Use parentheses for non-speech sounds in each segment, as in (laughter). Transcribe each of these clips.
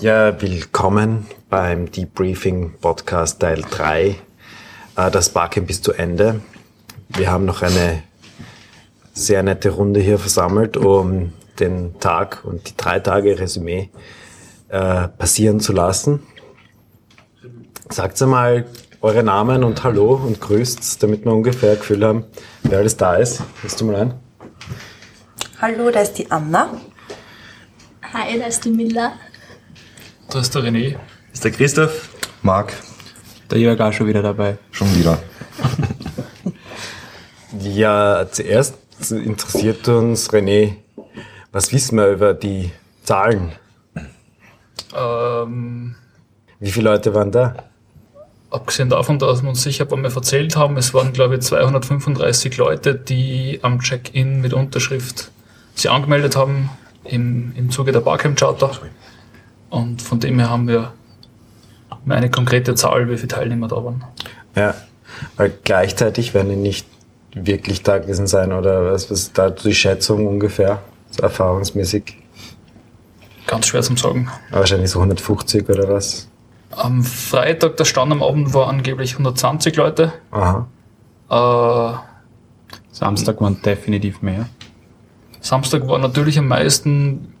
Ja, willkommen beim Debriefing Podcast Teil 3. Äh, das Barcamp ist zu Ende. Wir haben noch eine sehr nette Runde hier versammelt, um den Tag und die drei Tage Resümee äh, passieren zu lassen. Sagt mal eure Namen und Hallo und grüßt, damit wir ungefähr ein Gefühl haben, wer alles da ist. Willst du mal ein? Hallo, da ist die Anna. Hi, da ist die Milla. Da ist der René. Das ist der Christoph. Marc. Der Jörg auch schon wieder dabei. Schon wieder. (laughs) ja, zuerst interessiert uns, René, was wissen wir über die Zahlen? Ähm, Wie viele Leute waren da? Abgesehen davon, dass wir uns sicher ein paar Mal erzählt haben, es waren, glaube ich, 235 Leute, die am Check-in mit Unterschrift sich angemeldet haben im, im Zuge der Barcamp-Charter. Und von dem her haben wir eine konkrete Zahl, wie viele Teilnehmer da waren. Ja, weil gleichzeitig werden die nicht wirklich da gewesen sein oder was, was ist da die Schätzung ungefähr, so erfahrungsmäßig? Ganz schwer zum sagen. Wahrscheinlich so 150 oder was? Am Freitag, der Stand am Abend war angeblich 120 Leute. Aha. Äh, Samstag waren definitiv mehr. Samstag war natürlich am meisten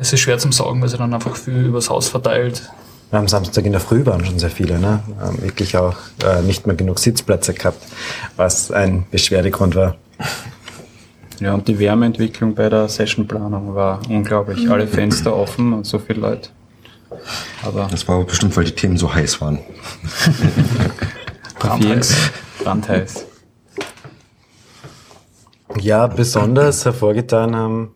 es ist schwer zum sagen, weil sie dann einfach viel übers Haus verteilt. Am Samstag in der Früh waren schon sehr viele, ne? Haben wirklich auch äh, nicht mehr genug Sitzplätze gehabt, was ein Beschwerdegrund war. Ja, und die Wärmeentwicklung bei der Sessionplanung war unglaublich. Alle Fenster offen und so viele Leute. Aber das war bestimmt, weil die Themen so heiß waren. Brandheiß. Brandheiß. Ja, besonders hervorgetan haben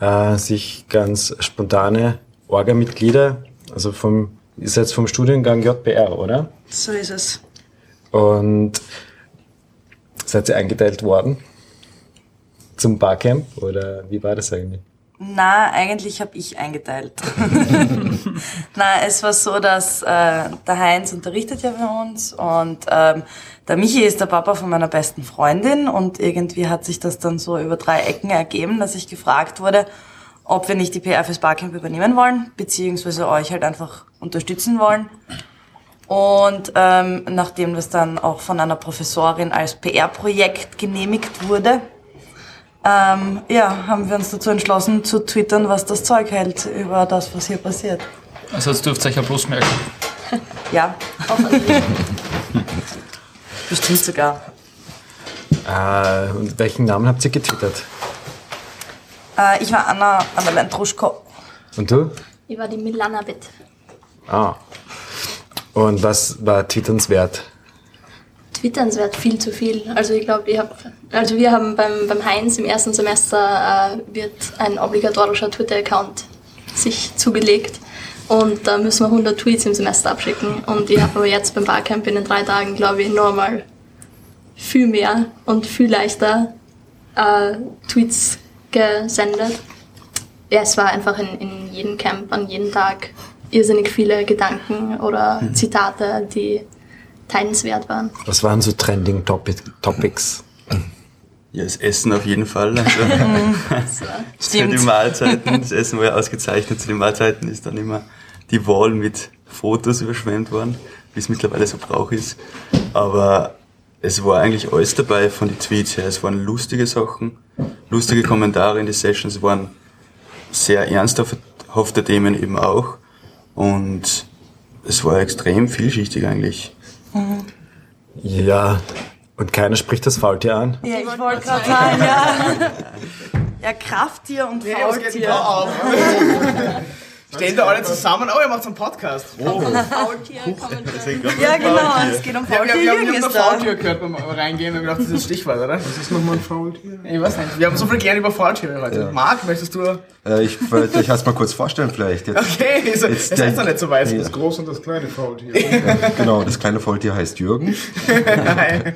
äh, sich ganz spontane Orga-Mitglieder, also vom, ist jetzt vom Studiengang JPR, oder? So ist es. Und seid ihr eingeteilt worden zum Barcamp oder wie war das eigentlich? Na, eigentlich habe ich eingeteilt. (laughs) Na, es war so, dass äh, der Heinz unterrichtet ja bei uns und ähm, der Michi ist der Papa von meiner besten Freundin und irgendwie hat sich das dann so über drei Ecken ergeben, dass ich gefragt wurde, ob wir nicht die PR fürs Barcamp übernehmen wollen, beziehungsweise euch halt einfach unterstützen wollen. Und ähm, nachdem das dann auch von einer Professorin als PR-Projekt genehmigt wurde, ähm, ja, haben wir uns dazu entschlossen zu twittern, was das Zeug hält über das, was hier passiert. Also jetzt dürft ihr euch ja bloß merken. (laughs) ja, hoffentlich. (laughs) Bestimmt sogar. Äh, und welchen Namen habt ihr getwittert? Äh, ich war Anna Annalein Truschko. Und du? Ich war die Milana Bit. Ah. Und was war twitternswert? Twitternswert viel zu viel. Also ich glaube, ich habe, also wir haben beim, beim Heinz im ersten Semester äh, wird ein obligatorischer Twitter-Account sich zugelegt und da müssen wir 100 Tweets im Semester abschicken und ich habe aber jetzt beim Barcamp in den drei Tagen, glaube ich, normal viel mehr und viel leichter äh, Tweets gesendet. Ja, es war einfach in, in jedem Camp an jedem Tag irrsinnig viele Gedanken oder mhm. Zitate, die teilenswert waren. Was waren so Trending Topic Topics? Ja, das Essen auf jeden Fall. Also, (laughs) Stimmt. die Mahlzeiten, das (laughs) Essen war ja ausgezeichnet. Zu den Mahlzeiten ist dann immer die Wall mit Fotos überschwemmt worden, wie es mittlerweile so Brauch ist. Aber es war eigentlich alles dabei von den Tweets her. Es waren lustige Sachen, lustige Kommentare in die Sessions, es waren sehr ernsthafte Themen eben auch. Und es war extrem vielschichtig eigentlich. Mhm. Ja, und keiner spricht das Faultier an? Ja, ich wollte gerade sagen, ja. (laughs) Ja, Krafttier und Faultier. (laughs) Stehen da alle zusammen? Oh, ihr macht so einen Podcast. Oh. Faultier Ja, genau, es geht um Faultier. Ja, wir, wir, wir haben Faultier gehört beim Reingehen und gedacht, das ist das Stichwort, oder? Was ist nochmal ein Faultier? Ich weiß nicht. Wir haben so viel gelernt über Faultiere heute. Ja. Marc, möchtest du? Äh, ich wollte euch erst mal kurz vorstellen, vielleicht. Jetzt, okay, (laughs) so, jetzt es ist noch nicht so weit. Das große und das kleine Faultier. ja, genau, das kleine Faultier heißt Jürgen. (laughs) (laughs) Nein.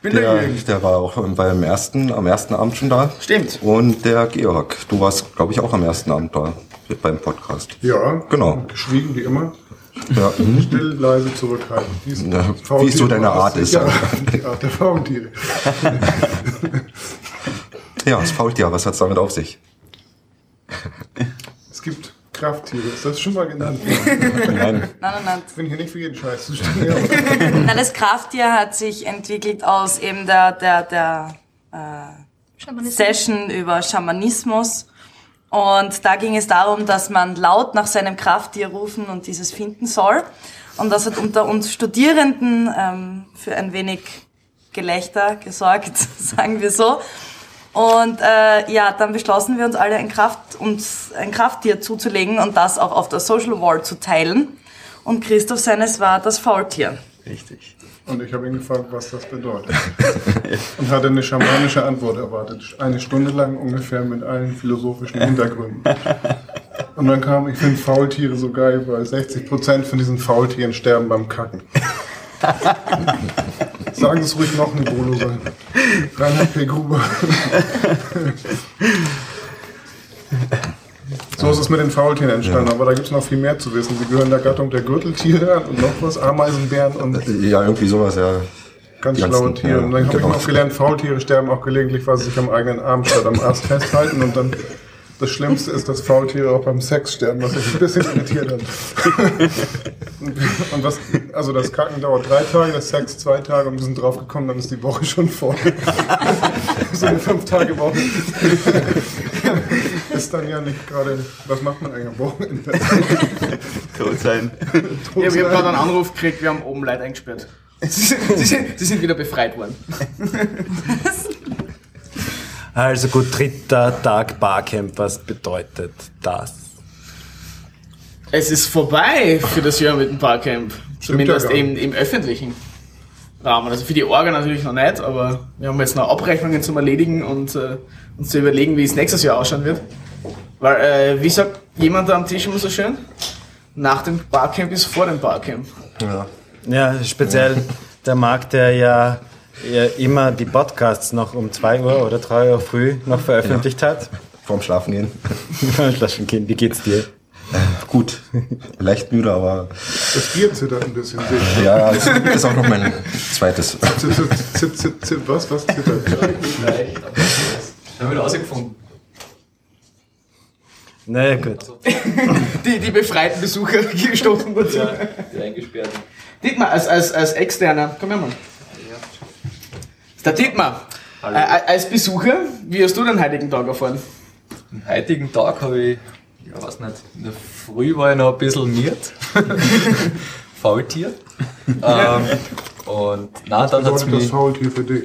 Bin der, der, der war auch beim ersten, am ersten Abend schon da. Stimmt. Und der Georg, du warst, glaube ich, auch am ersten Abend da beim Podcast. Ja, genau. Geschwiegen wie immer. Ja. (laughs) Still, leise, zurückhaltend. Ja, wie so deine Art ist. Ja, die Art der Faultiere. (laughs) ja, das Faultier, was hat es damit auf sich? Krafttiere, ist das schon mal genannt (laughs) worden? nein. Nein, nein, Ich bin hier nicht für jeden Scheiß zuständig. (laughs) nein, das Krafttier hat sich entwickelt aus eben der, der, der äh, Session über Schamanismus. Und da ging es darum, dass man laut nach seinem Krafttier rufen und dieses finden soll. Und das hat unter uns Studierenden ähm, für ein wenig Gelächter gesorgt, (laughs) sagen wir so. Und äh, ja, dann beschlossen wir uns alle ein, Kraft, uns ein Krafttier zuzulegen und das auch auf der Social Wall zu teilen. Und Christoph seines war das Faultier. Richtig. Und ich habe ihn gefragt, was das bedeutet. (laughs) und hatte eine schamanische Antwort erwartet. Eine Stunde lang ungefähr mit allen philosophischen Hintergründen. Und dann kam, ich finde Faultiere so geil, weil 60% von diesen Faultieren sterben beim Kacken. (laughs) Sagen Sie es ruhig noch ein Bolo sein. Reinhard P. Gruber. so ist es mit den Faultieren entstanden, ja. aber da gibt es noch viel mehr zu wissen. Sie gehören der Gattung der Gürteltiere an und noch was, Ameisenbären und. Ja, irgendwie sowas, ja. Ganz schlaue Tiere. und dann habe genau. ich noch gelernt, Faultiere sterben auch gelegentlich, weil sie sich am eigenen Arm statt am Ast festhalten und dann das Schlimmste ist, dass Faultiere auch beim Sex sterben, was mich ein bisschen irritiert hat. und was, also das Kacken dauert drei Tage, das Sex zwei Tage und wir sind draufgekommen, dann ist die Woche schon voll. so eine Fünf-Tage-Woche. ist dann ja nicht gerade, was macht man eigentlich am Wochenende? Tot sein. Tot ja, wir haben gerade einen Anruf gekriegt, wir haben oben Leute eingesperrt. (laughs) Sie sind, sie sind wieder befreit worden. (laughs) Also gut, dritter Tag Barcamp, was bedeutet das? Es ist vorbei für das Jahr mit dem Barcamp. Zumindest im, im öffentlichen Rahmen. Also für die Orga natürlich noch nicht, aber wir haben jetzt noch Abrechnungen zum Erledigen und äh, uns zu überlegen, wie es nächstes Jahr ausschauen wird. Weil, äh, wie sagt jemand da am Tisch immer so schön? Nach dem Barcamp ist vor dem Barcamp. Ja, ja speziell der Markt, der ja ihr immer die Podcasts noch um 2 Uhr oder 3 Uhr früh noch veröffentlicht ja. hat. Vorm Schlafen gehen. Vorm Schlafen gehen. Wie geht's dir? Äh, gut. Leicht müde, aber. Das Bier zittert ein bisschen. Ja, das ist auch noch mein zweites. Was? Was zittert? Leicht, aber haben wir rausgefunden. Naja, gut. (laughs) die, die befreiten Besucher gestoßen wurden. Ja, die eingesperrten. Dietmar, als, als, als Externer, komm her mal. Der Dietmar, äh, als Besucher, wie hast du den heutigen Tag erfahren? Den heutigen Tag habe ich, ich weiß nicht, in der Früh war ich noch ein bisschen miert. (laughs) Faultier. ähm, und na, dann hat es mich. das Faultier für dich?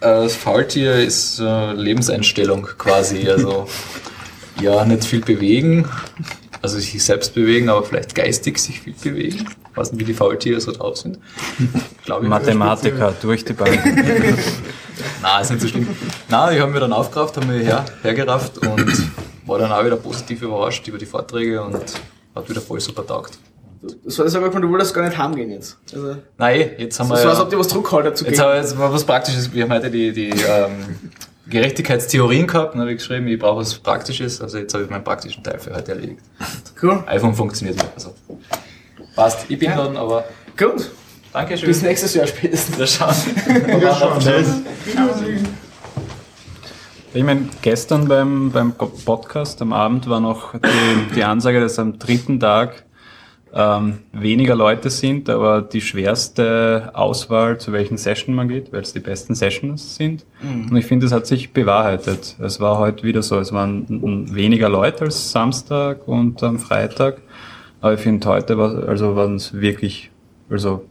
Äh, das Faultier ist äh, Lebenseinstellung quasi. Also ja, nicht viel bewegen, also sich selbst bewegen, aber vielleicht geistig sich viel bewegen. Ich weiß nicht, wie die Faultiere so drauf sind. (laughs) Glaube Mathematiker durch die Bank. (laughs) Nein, ist nicht so schlimm. Nein, ich habe mir dann aufgerafft, habe mich her, hergerafft und war dann auch wieder positiv überrascht über die Vorträge und hat wieder voll super taugt. Das war das aber, du wolltest gar nicht heimgehen jetzt. Also, Nein, jetzt haben wir. So, als ob dir was Druck halt dazu Jetzt haben wir jetzt mal was Praktisches. Wir haben heute die, die ähm, Gerechtigkeitstheorien gehabt und habe ich geschrieben, ich brauche was Praktisches. Also jetzt habe ich meinen praktischen Teil für heute erledigt. Cool. iPhone funktioniert nicht. Also passt. Ich bin ja. dann, aber. Gut. Dankeschön. Bis nächstes Jahr spätestens. Wir schauen. Wir schauen. Ich meine, gestern beim, beim Podcast am Abend war noch die, die Ansage, dass am dritten Tag ähm, weniger Leute sind, aber die schwerste Auswahl, zu welchen Session man geht, weil es die besten Sessions sind. Mhm. Und ich finde, es hat sich bewahrheitet. Es war heute wieder so, es waren weniger Leute als Samstag und am Freitag. Aber ich finde, heute war, also waren es wirklich, also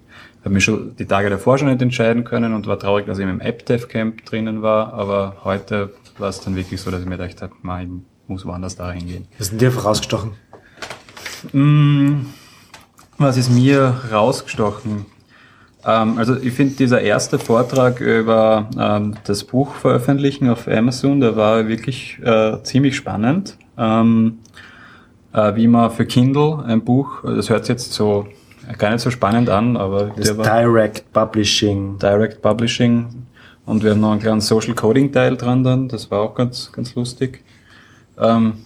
habe mich schon die Tage davor schon nicht entscheiden können und war traurig, dass ich im AppDev Camp drinnen war, aber heute war es dann wirklich so, dass ich mir gedacht habe, ich muss woanders da hingehen. Was ist denn dir vorausgestochen? Mmh was ist mir rausgestochen? Ähm, also ich finde dieser erste Vortrag über ähm, das Buch veröffentlichen auf Amazon, der war wirklich äh, ziemlich spannend. Ähm, äh, wie man für Kindle ein Buch, das hört sich jetzt so gar nicht so spannend an, aber das Direct Publishing. Direct Publishing. Und wir haben noch einen kleinen Social Coding Teil dran dann, das war auch ganz, ganz lustig. Ähm,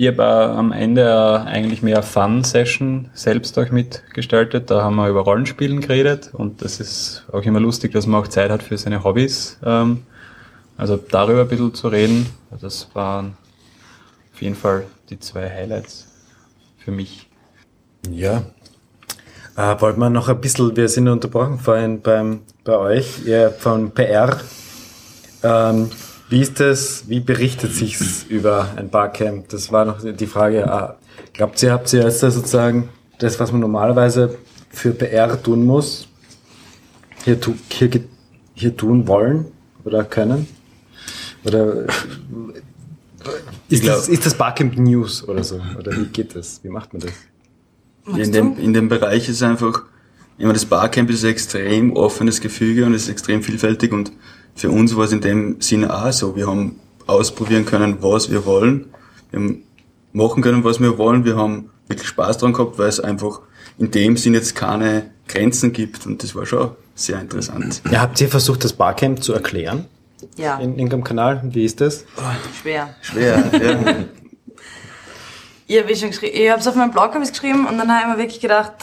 ich habe am Ende eigentlich mehr Fun-Session selbst auch mitgestaltet. Da haben wir über Rollenspielen geredet und das ist auch immer lustig, dass man auch Zeit hat für seine Hobbys. Ähm, also darüber ein bisschen zu reden. Das waren auf jeden Fall die zwei Highlights. für mich. Ja. Äh, wollte man noch ein bisschen, wir sind unterbrochen vorhin beim, bei euch, ihr von PR. Ähm, wie ist das, wie berichtet sich's über ein Barcamp? Das war noch die Frage. Äh, glaubt ihr, habt ihr jetzt da sozusagen das, was man normalerweise für PR tun muss, hier, hier, hier tun wollen oder können? Oder ist, das, ist das Barcamp News oder so? Oder wie geht das? Wie macht man das? In dem, in dem Bereich ist einfach, immer das Barcamp ist ein extrem offenes Gefüge und es ist extrem vielfältig und für uns war es in dem Sinne auch so. Wir haben ausprobieren können, was wir wollen. Wir haben machen können, was wir wollen. Wir haben wirklich Spaß dran gehabt, weil es einfach in dem Sinn jetzt keine Grenzen gibt und das war schon sehr interessant. Ja, habt ihr versucht, das Barcamp zu erklären? Ja. In, in unserem Kanal? Wie ist das? Schwer. Schwer, ja. ich habe schon geschrieben, ich habe es auf meinem Blog geschrieben und dann habe ich mir wirklich gedacht,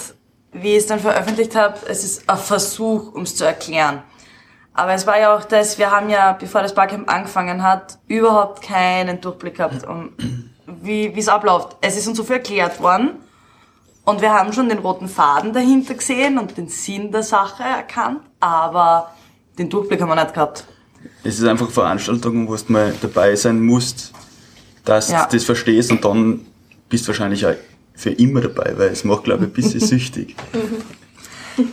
wie ich es dann veröffentlicht habe, es ist ein Versuch, um es zu erklären. Aber es war ja auch das, wir haben ja, bevor das Barcamp angefangen hat, überhaupt keinen Durchblick gehabt, um wie es abläuft. Es ist uns so viel erklärt worden und wir haben schon den roten Faden dahinter gesehen und den Sinn der Sache erkannt, aber den Durchblick haben wir nicht gehabt. Es ist einfach Veranstaltungen, wo du mal dabei sein musst, dass ja. du das verstehst und dann bist du wahrscheinlich auch für immer dabei, weil es macht, glaube ich, ein bisschen (laughs) süchtig.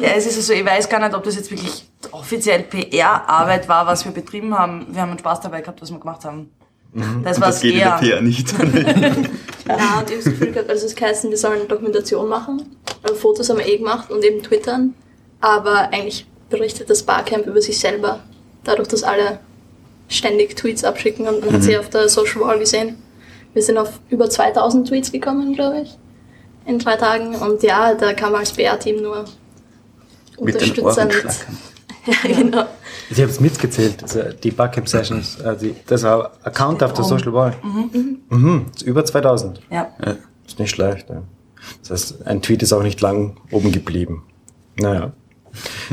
Ja, es ist also, ich weiß gar nicht, ob das jetzt wirklich offiziell PR-Arbeit war, was wir betrieben haben. Wir haben einen Spaß dabei gehabt, was wir gemacht haben. Mhm. Das war es geht eher. in der PR nicht. (laughs) ja, und ich habe das Gefühl gehabt, also es heißt, wir sollen eine Dokumentation machen. Also Fotos haben wir eh gemacht und eben twittern. Aber eigentlich berichtet das Barcamp über sich selber. Dadurch, dass alle ständig Tweets abschicken und man mhm. hat sie auf der Social Wall gesehen. Wir sind auf über 2000 Tweets gekommen, glaube ich, in drei Tagen. Und ja, da kann man als PR-Team nur mit unterstützen. Den (laughs) ja, genau. Ich habe es mitgezählt, also die Barcamp Sessions, also das war Account auf der Social Wall. Mhm. Mhm. über 2000. Ja. ja. Ist nicht schlecht. Ja. Das heißt, ein Tweet ist auch nicht lang oben geblieben. Naja.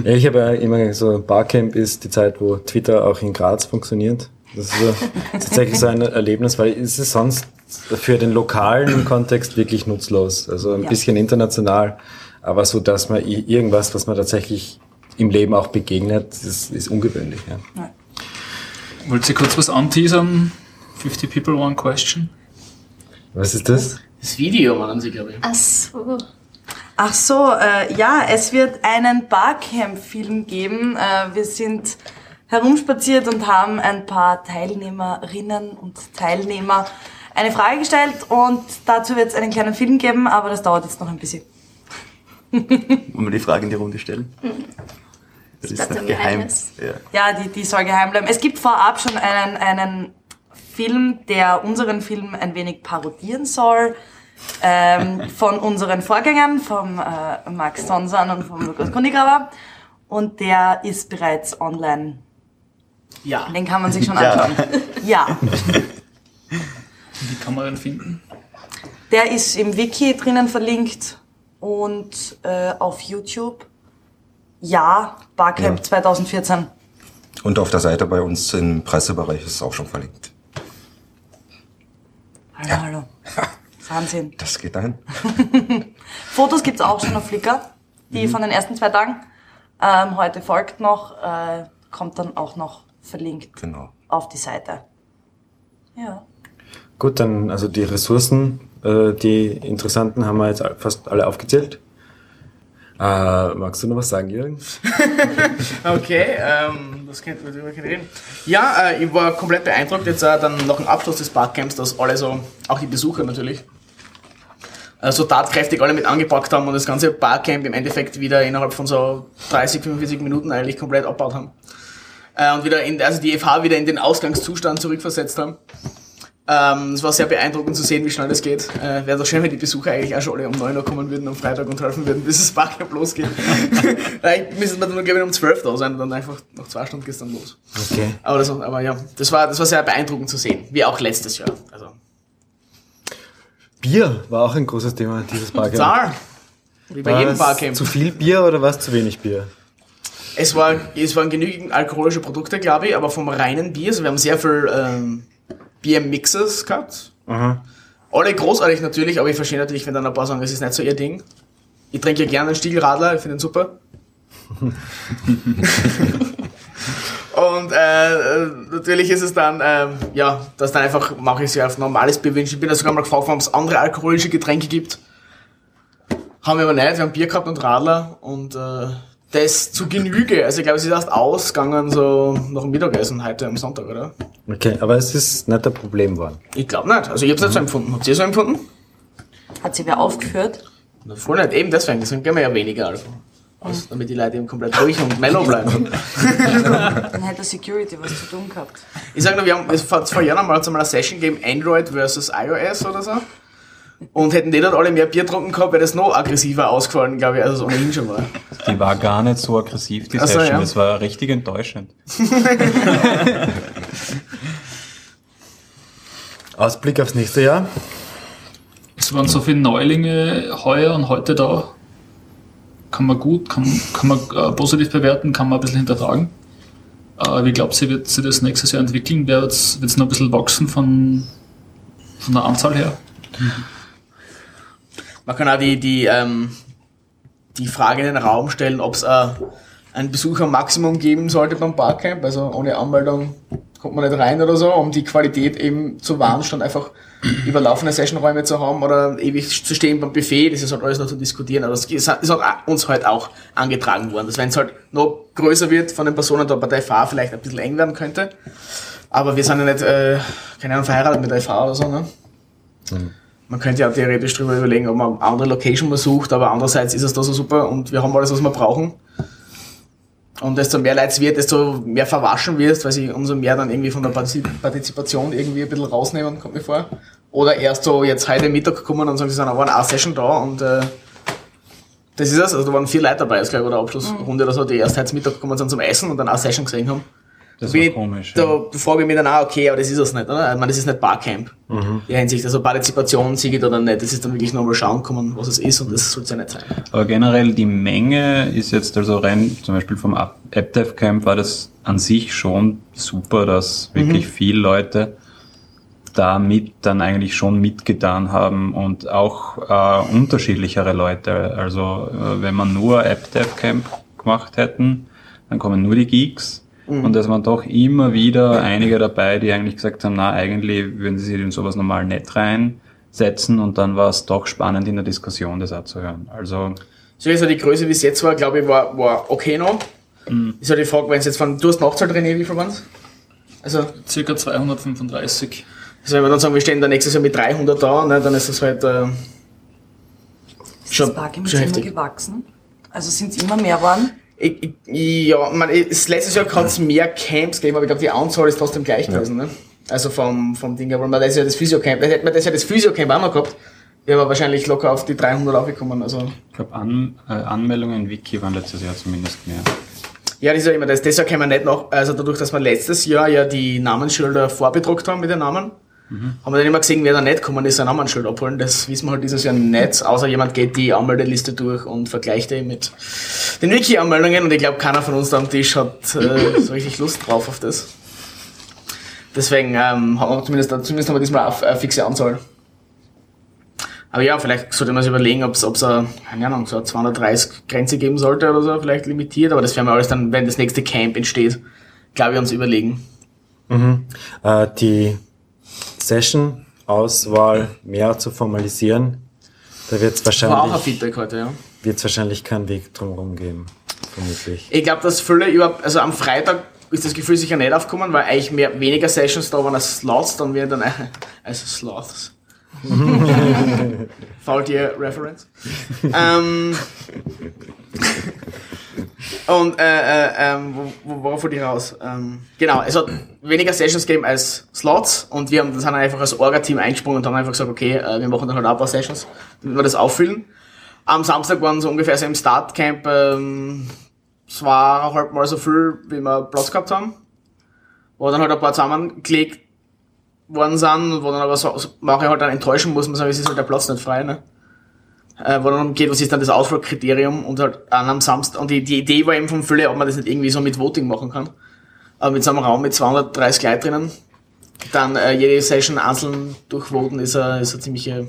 Ja, ich habe ja immer so, Barcamp ist die Zeit, wo Twitter auch in Graz funktioniert. Das ist so, tatsächlich so ein Erlebnis, weil es ist sonst für den lokalen Kontext wirklich nutzlos. Also ein ja. bisschen international, aber so, dass man irgendwas, was man tatsächlich im Leben auch begegnet, ist, ist ungewöhnlich. Ja. Ja. Wollt ihr kurz was anteasern? 50 People, One Question? Was ist das? Das Video meinen Sie, glaube ich. Ach so. Ach so, äh, ja, es wird einen Barcamp-Film geben. Äh, wir sind herumspaziert und haben ein paar Teilnehmerinnen und Teilnehmer eine Frage gestellt und dazu wird es einen kleinen Film geben, aber das dauert jetzt noch ein bisschen. Wollen wir die Frage in die Runde stellen? Mhm. Das, ist noch geheim. Ja, ja die, die soll geheim bleiben. Es gibt vorab schon einen, einen Film, der unseren Film ein wenig parodieren soll. Ähm, (laughs) von unseren Vorgängern, vom äh, Max Sonsan und vom Lukas Kunigraber. Und der ist bereits online. Ja. Den kann man sich schon anschauen. Ja. ja. Wie kann man den finden? Der ist im Wiki drinnen verlinkt und äh, auf YouTube. Ja, Barcamp ja. 2014. Und auf der Seite bei uns im Pressebereich ist es auch schon verlinkt. Hallo, ja. hallo. Wahnsinn. Das geht ein. (laughs) Fotos gibt's auch schon auf Flickr, die mhm. von den ersten zwei Tagen. Ähm, heute folgt noch, äh, kommt dann auch noch verlinkt genau. auf die Seite. Ja. Gut, dann also die Ressourcen, äh, die interessanten haben wir jetzt fast alle aufgezählt. Äh, magst du noch was sagen, Jürgen? (laughs) okay, ähm, das könnte man darüber reden. Ja, äh, ich war komplett beeindruckt jetzt äh, dann nach dem Abschluss des Barcamps, dass alle so, auch die Besucher natürlich, äh, so tatkräftig alle mit angepackt haben und das ganze Barcamp im Endeffekt wieder innerhalb von so 30, 45 Minuten eigentlich komplett abgebaut haben. Äh, und wieder in, also die FH wieder in den Ausgangszustand zurückversetzt haben. Ähm, es war sehr beeindruckend zu sehen, wie schnell das geht. Äh, Wäre doch schön, wenn die Besucher eigentlich auch schon alle um 9 Uhr kommen würden am Freitag und helfen würden, bis das Barcamp (laughs) losgeht. (laughs) Vielleicht müssen wir nur, glaube ich, um 12 da sein und dann einfach nach zwei Stunden geht es dann los. Okay. Aber, das, aber ja, das war, das war sehr beeindruckend zu sehen, wie auch letztes Jahr. Also. Bier war auch ein großes Thema dieses Barcamp. (laughs) Total. Wie bei war jedem Barcamp. Zu viel Bier oder was zu wenig Bier? Es, war, es waren genügend alkoholische Produkte, glaube ich, aber vom reinen Bier, also wir haben sehr viel ähm, Bier-Mixes gehabt. Aha. Alle großartig natürlich, aber ich verstehe natürlich, wenn dann ein paar sagen, das ist nicht so ihr Ding. Ich trinke ja gerne einen Stiegelradler, ich finde ihn super. (laughs) Und äh, natürlich ist es dann, äh, ja, dass dann einfach mache ich sie auf normales Bier wünschen. Ich bin ja sogar mal gefragt, ob es andere alkoholische Getränke gibt. Haben wir aber nicht, wir haben Bier gehabt und Radler und äh, das zu Genüge. Also ich glaube, es ist erst ausgegangen so nach dem Mittagessen heute am Sonntag, oder? Okay, aber es ist nicht ein Problem geworden. Ich glaube nicht. Also ich habe es nicht so empfunden. Habt ihr so empfunden? Hat sie wer aufgeführt? Na, voll nicht. Eben deswegen, deswegen gehen wir ja weniger Alkohol. Also, damit die Leute eben komplett ruhig und mellow bleiben. (laughs) Dann hätte Security was zu tun gehabt. Ich sag nur, wir haben vor zwei Jahren einmal, einmal eine Session gegeben, Android versus iOS oder so. Und hätten die dort alle mehr Bier getrunken gehabt, wäre das noch aggressiver ausgefallen, glaube ich, als es ohnehin schon war. Die war gar nicht so aggressiv, die Ach so, Session. ja. Das war richtig enttäuschend. (laughs) Ausblick aufs nächste Jahr. Es waren so viele Neulinge heuer und heute da. Kann man gut, kann, kann man äh, positiv bewerten, kann man ein bisschen hinterfragen. Äh, wie glaubt ihr, wird sich das nächstes Jahr entwickeln? Wird es noch ein bisschen wachsen von, von der Anzahl her? Man kann auch die, die, ähm, die Frage in den Raum stellen, ob es äh, ein Besuchermaximum geben sollte beim Barcamp. Also ohne Anmeldung kommt man nicht rein oder so, um die Qualität eben zu wahren, statt einfach überlaufene Sessionräume zu haben oder ewig zu stehen beim Buffet. Das ist halt alles noch zu diskutieren. Aber das ist halt uns halt auch angetragen worden, dass wenn es halt noch größer wird von den Personen da bei der FA vielleicht ein bisschen eng werden könnte. Aber wir sind ja nicht, äh, keine Ahnung, verheiratet mit der FA oder so, ne? Man könnte ja theoretisch drüber überlegen, ob man eine andere Location mal sucht, aber andererseits ist es da so super und wir haben alles, was wir brauchen. Und desto mehr Leute es wird, desto mehr verwaschen wirst, weil sie umso mehr dann irgendwie von der Partizip- Partizipation irgendwie ein bisschen rausnehmen, kommt mir vor. Oder erst so jetzt heute Mittag kommen und sagen, sie sind aber eine Session da und äh, das ist es. Also da waren vier Leute dabei, ist glaube ich, bei der Abschlussrunde oder so, die erst heute Mittag gekommen sind zum Essen und dann eine Session gesehen haben. Das war komisch. Da Ja. frage ich mich dann auch, okay, aber das ist es nicht, oder? Ich meine, das ist nicht Barcamp. In der Hinsicht, also Partizipation, siege dann nicht. Das ist dann wirklich nochmal schauen kommen, was es ist und das soll es ja nicht sein. Aber generell die Menge ist jetzt also rein, zum Beispiel vom AppDev Camp war das an sich schon super, dass wirklich viele Leute damit dann eigentlich schon mitgetan haben und auch äh, unterschiedlichere Leute. Also äh, wenn man nur AppDev Camp gemacht hätten, dann kommen nur die Geeks. Und es waren doch immer wieder einige dabei, die eigentlich gesagt haben, na, eigentlich würden sie sich in sowas normal nicht reinsetzen und dann war es doch spannend in der Diskussion, das auch zu hören. Also So ist ja die Größe, wie es jetzt war, glaube ich, war, war okay noch. Ist halt die Frage, wenn es jetzt von, du hast Nachzahl drin, wie viel waren's? Also, Circa 235. also wenn wir dann sagen, wir stehen da nächstes Jahr mit 300 da, ne, dann ist das halt, äh, Ist Schon- das Barcamp schon immer heftig. gewachsen? Also sind es immer mehr geworden? Ich, ich, ja, man, es, letztes Jahr hat es mehr Camps gegeben, aber ich glaube, die Anzahl ist trotzdem gleich gewesen, ne? Also vom, vom Ding, aber man, das ist ja das Physiocamp, hätte man das ja das Physiocamp auch noch gehabt, wäre aber wahrscheinlich locker auf die 300 aufgekommen, also. Ich glaube, An äh, Anmeldungen in Wiki waren letztes Jahr zumindest mehr. Ja, das ist ja immer das. Deshalb können wir nicht noch, also dadurch, dass wir letztes Jahr ja die Namensschilder vorbedruckt haben mit den Namen, haben wir dann immer gesehen, wer da nicht kommen ist, ein Namensschild abholen. Das wissen wir halt dieses Jahr nicht, außer jemand geht die Anmeldeliste durch und vergleicht die mit den Wiki-Anmeldungen und ich glaube, keiner von uns da am Tisch hat äh, (laughs) so richtig Lust drauf auf das. Deswegen ähm, haben wir zumindest, zumindest haben wir diesmal auf eine fixe Anzahl. Aber ja, vielleicht sollte man sich überlegen, ob es eine, keine Ahnung, so eine 230 Grenze geben sollte oder so, vielleicht limitiert, aber das werden wir alles dann, wenn das nächste Camp entsteht, glaube ich, uns überlegen. Äh, die Session-Auswahl mehr zu formalisieren, da wird es War auch ein wahrscheinlich, Feedback heute, ja. wahrscheinlich keinen Weg drumherum geben. Vermutlich. Ich glaube, dass viele über, also am Freitag ist das Gefühl sicher nicht aufgekommen, weil eigentlich mehr, weniger Sessions da waren als Slots, dann werden dann, (laughs) also Sloths. (laughs) Faultier Reference. ähm, und äh, äh, ähm, wo, wo, worauf wollte ich raus? Ähm, genau, es hat weniger Sessions gegeben als Slots und wir haben haben einfach als Orga-Team eingesprungen und haben einfach gesagt, okay, äh, wir machen dann halt auch ein paar Sessions, damit wir das auffüllen. Am Samstag waren so ungefähr so im Startcamp ähm, zweieinhalb Mal so viel, wie wir Platz gehabt haben. Wo dann halt ein paar zusammengelegt worden sind, wo dann aber so, manche halt dann enttäuschen muss man sagen, es ist halt der Platz nicht frei, ne? Äh, wo dann geht, was ist dann das Auswahlkriterium und halt an am Samstag, und die, die Idee war eben von Fülle, ob man das nicht irgendwie so mit Voting machen kann. Aber mit so einem Raum mit 230 Leuten drinnen, dann äh, jede Session einzeln durchvoten, ist eine, ist eine ziemliche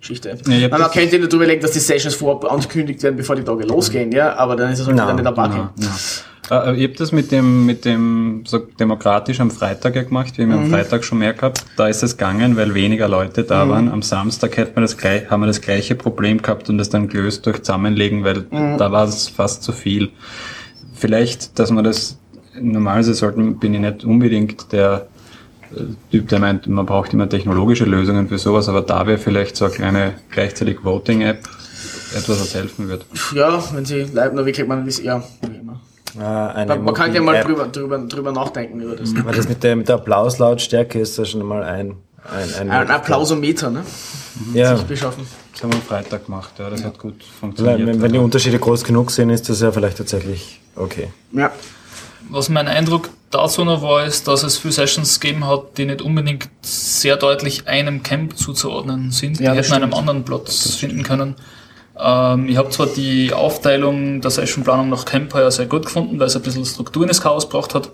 Geschichte. Ja, man, könnte nicht drüber legen, dass die Sessions vorab angekündigt werden, bevor die Tage losgehen, ja, aber dann ist es halt dann nicht dabei. No, no. Uh, ich habe das mit dem, mit dem so demokratisch am Freitag ja gemacht, wie wir mhm. am Freitag schon mehr gehabt. Da ist es gegangen, weil weniger Leute da mhm. waren. Am Samstag hätte man das gleich, haben wir das gleiche Problem gehabt und das dann gelöst durch Zusammenlegen, weil mhm. da war es fast zu viel. Vielleicht, dass man das normalerweise sollten, bin ich nicht unbedingt der äh, Typ, der meint, man braucht immer technologische Lösungen für sowas, aber da wäre vielleicht so eine kleine gleichzeitig Voting-App etwas, was helfen wird. Ja, wenn sie leiden, wie kriegt man das, ja, Äh, man, man kann ja mal drüber, drüber, drüber nachdenken über das. Weil das mit der, mit der Applauslautstärke ist ja schon mal ein, ein, ein, ein Applausometer, ne? Ja. Sich beschaffen. Das haben wir am Freitag gemacht, ja, das ja. hat gut funktioniert. Wenn, wenn die Unterschiede groß genug sind, ist das ja vielleicht tatsächlich okay. Ja. Was mein Eindruck dazu noch war, ist, dass es viele Sessions gegeben hat, die nicht unbedingt sehr deutlich einem Camp zuzuordnen sind. Ja, die hätten stimmt. einem anderen Platz finden können. Ähm, ich habe zwar die Aufteilung der Sessionplanung nach Campfire sehr gut gefunden, weil es ein bisschen Struktur in das Chaos gebracht hat.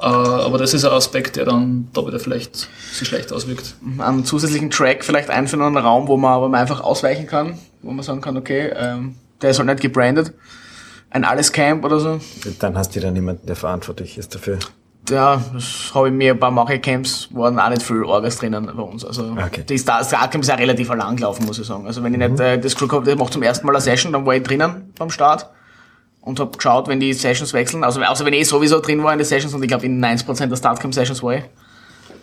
Äh, aber das ist ein Aspekt, der dann da wieder vielleicht sich schlecht auswirkt. Einen zusätzlichen Track vielleicht einführen in einen Raum, wo man, wo man einfach ausweichen kann, wo man sagen kann, okay, ähm, der ist halt nicht gebrandet. Ein Alles-Camp oder so. Dann hast du dann niemanden, der verantwortlich ist dafür ja, das habe ich mir bei manchen Camps waren auch nicht viel Orgas drinnen bei uns. Also okay. das, das Camp ist auch relativ lang gelaufen, muss ich sagen. Also wenn ich nicht mhm. äh, das Glück habe, ich mache zum ersten Mal eine Session, dann war ich drinnen beim Start und habe geschaut, wenn die Sessions wechseln. Also, also wenn ich sowieso drin war in den Sessions und ich glaube in 90% der Startcamp-Sessions war ich.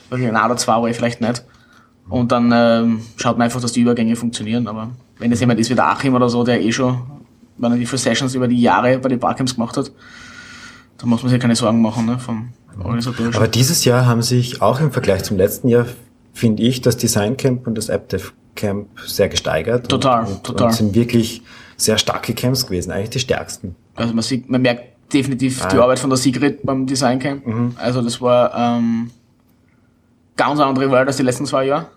Wirklich ein oder zwei war ich vielleicht nicht. Und dann ähm, schaut man einfach, dass die Übergänge funktionieren. Aber wenn es jemand ist wie der Achim oder so, der eh schon, wenn er die für Sessions über die Jahre bei den Barcamps gemacht hat, dann muss man sich keine Sorgen machen ne, vom, aber dieses Jahr haben sich auch im Vergleich zum letzten Jahr, finde ich, das Design Camp und das AppDev Camp sehr gesteigert. Total, und, und, total. Und sind wirklich sehr starke Camps gewesen, eigentlich die stärksten. Also man sieht, man merkt definitiv ah. die Arbeit von der Sigrid beim Design Camp. Mhm. Also das war ähm, ganz andere Welt als die letzten zwei Jahre.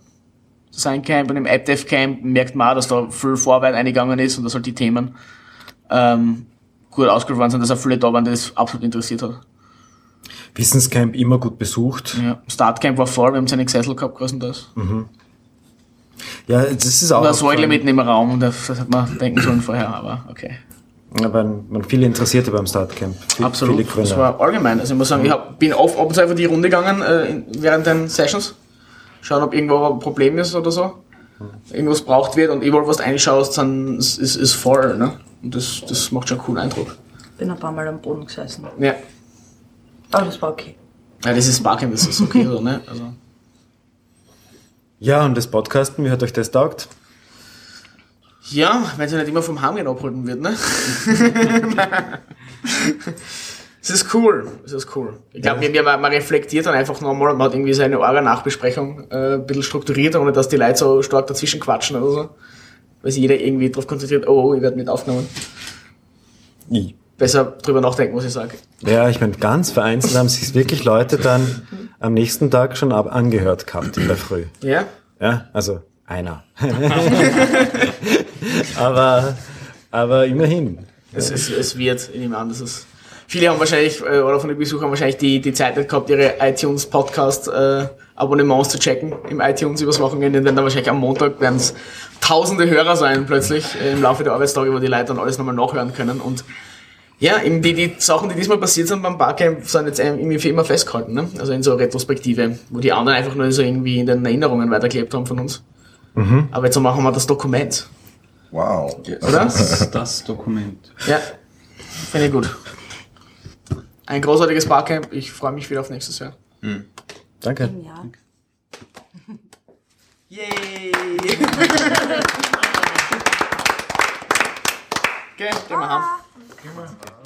Design Camp und im AppDev Camp merkt man auch, dass da viel Vorarbeit eingegangen ist und dass halt die Themen ähm, gut ausgeführt sind, dass auch viele da waren, die das absolut interessiert hat. Wissenscamp immer gut besucht. Ja, Startcamp war voll, wir haben seine Sessel gehabt, größtenteils. Mhm. Ja, das ist auch. Und ein Säugler mitten im Raum, das, das hat man denken sollen vorher, aber okay. Aber man viele Interessierte beim Startcamp. Viel, Absolut. das war allgemein. Also ich muss sagen, ich hab, bin oft ab und zu einfach die Runde gegangen äh, während den Sessions. Schauen, ob irgendwo ein Problem ist oder so. Irgendwas braucht wird und überall, was du einschaust, dann ist, ist, ist voll. Ne? Und das, das macht schon einen coolen Eindruck. Bin ein paar Mal am Boden gesessen. Ja. Aber das war okay. Ja, das ist Barcamp, das ist okay so, ne? Also. Ja, und das Podcasten, wie hat euch das taugt? Ja, wenn es nicht immer vom Heimgehen abholen wird, ne? (laughs) Es ist cool, es ist cool. Ich glaube, ja. man, man reflektiert dann einfach nochmal und man hat irgendwie seine Orga-Nachbesprechung äh, ein bisschen strukturiert, ohne dass die Leute so stark dazwischen quatschen oder so. Weil sich jeder irgendwie darauf konzentriert, oh, ich werde mit aufgenommen. Ich besser drüber nachdenken, was ich sage. Ja, ich meine, ganz vereinzelt haben sich wirklich Leute dann am nächsten Tag schon ab angehört gehabt in der Früh. Ja? Ja, also einer. (laughs) aber, aber immerhin. Es, es, es wird, ich nehme an, dass es viele haben wahrscheinlich, äh, oder von den Besuchern wahrscheinlich die, die Zeit nicht gehabt, ihre iTunes-Podcast äh, zu checken im iTunes übers Wochenende. Und dann wahrscheinlich am Montag werden es tausende Hörer sein plötzlich äh, im Laufe der Arbeitstage, wo die Leute dann alles nochmal nachhören können. Und ja, eben die, die Sachen, die diesmal passiert sind beim Barcamp, sind jetzt irgendwie für immer festgehalten, ne? Also in so Retrospektive, wo die anderen einfach nur so irgendwie in den Erinnerungen weitergelebt haben von uns. Mhm. Aber jetzt machen wir das Dokument. Wow. Oder? Das, das Dokument. Ja, finde ich gut. Ein großartiges Barcamp. Ich freue mich wieder auf nächstes Jahr. Mhm. Danke. Ja. Yay! (laughs) okay, gehen wir heim. Gehen wir.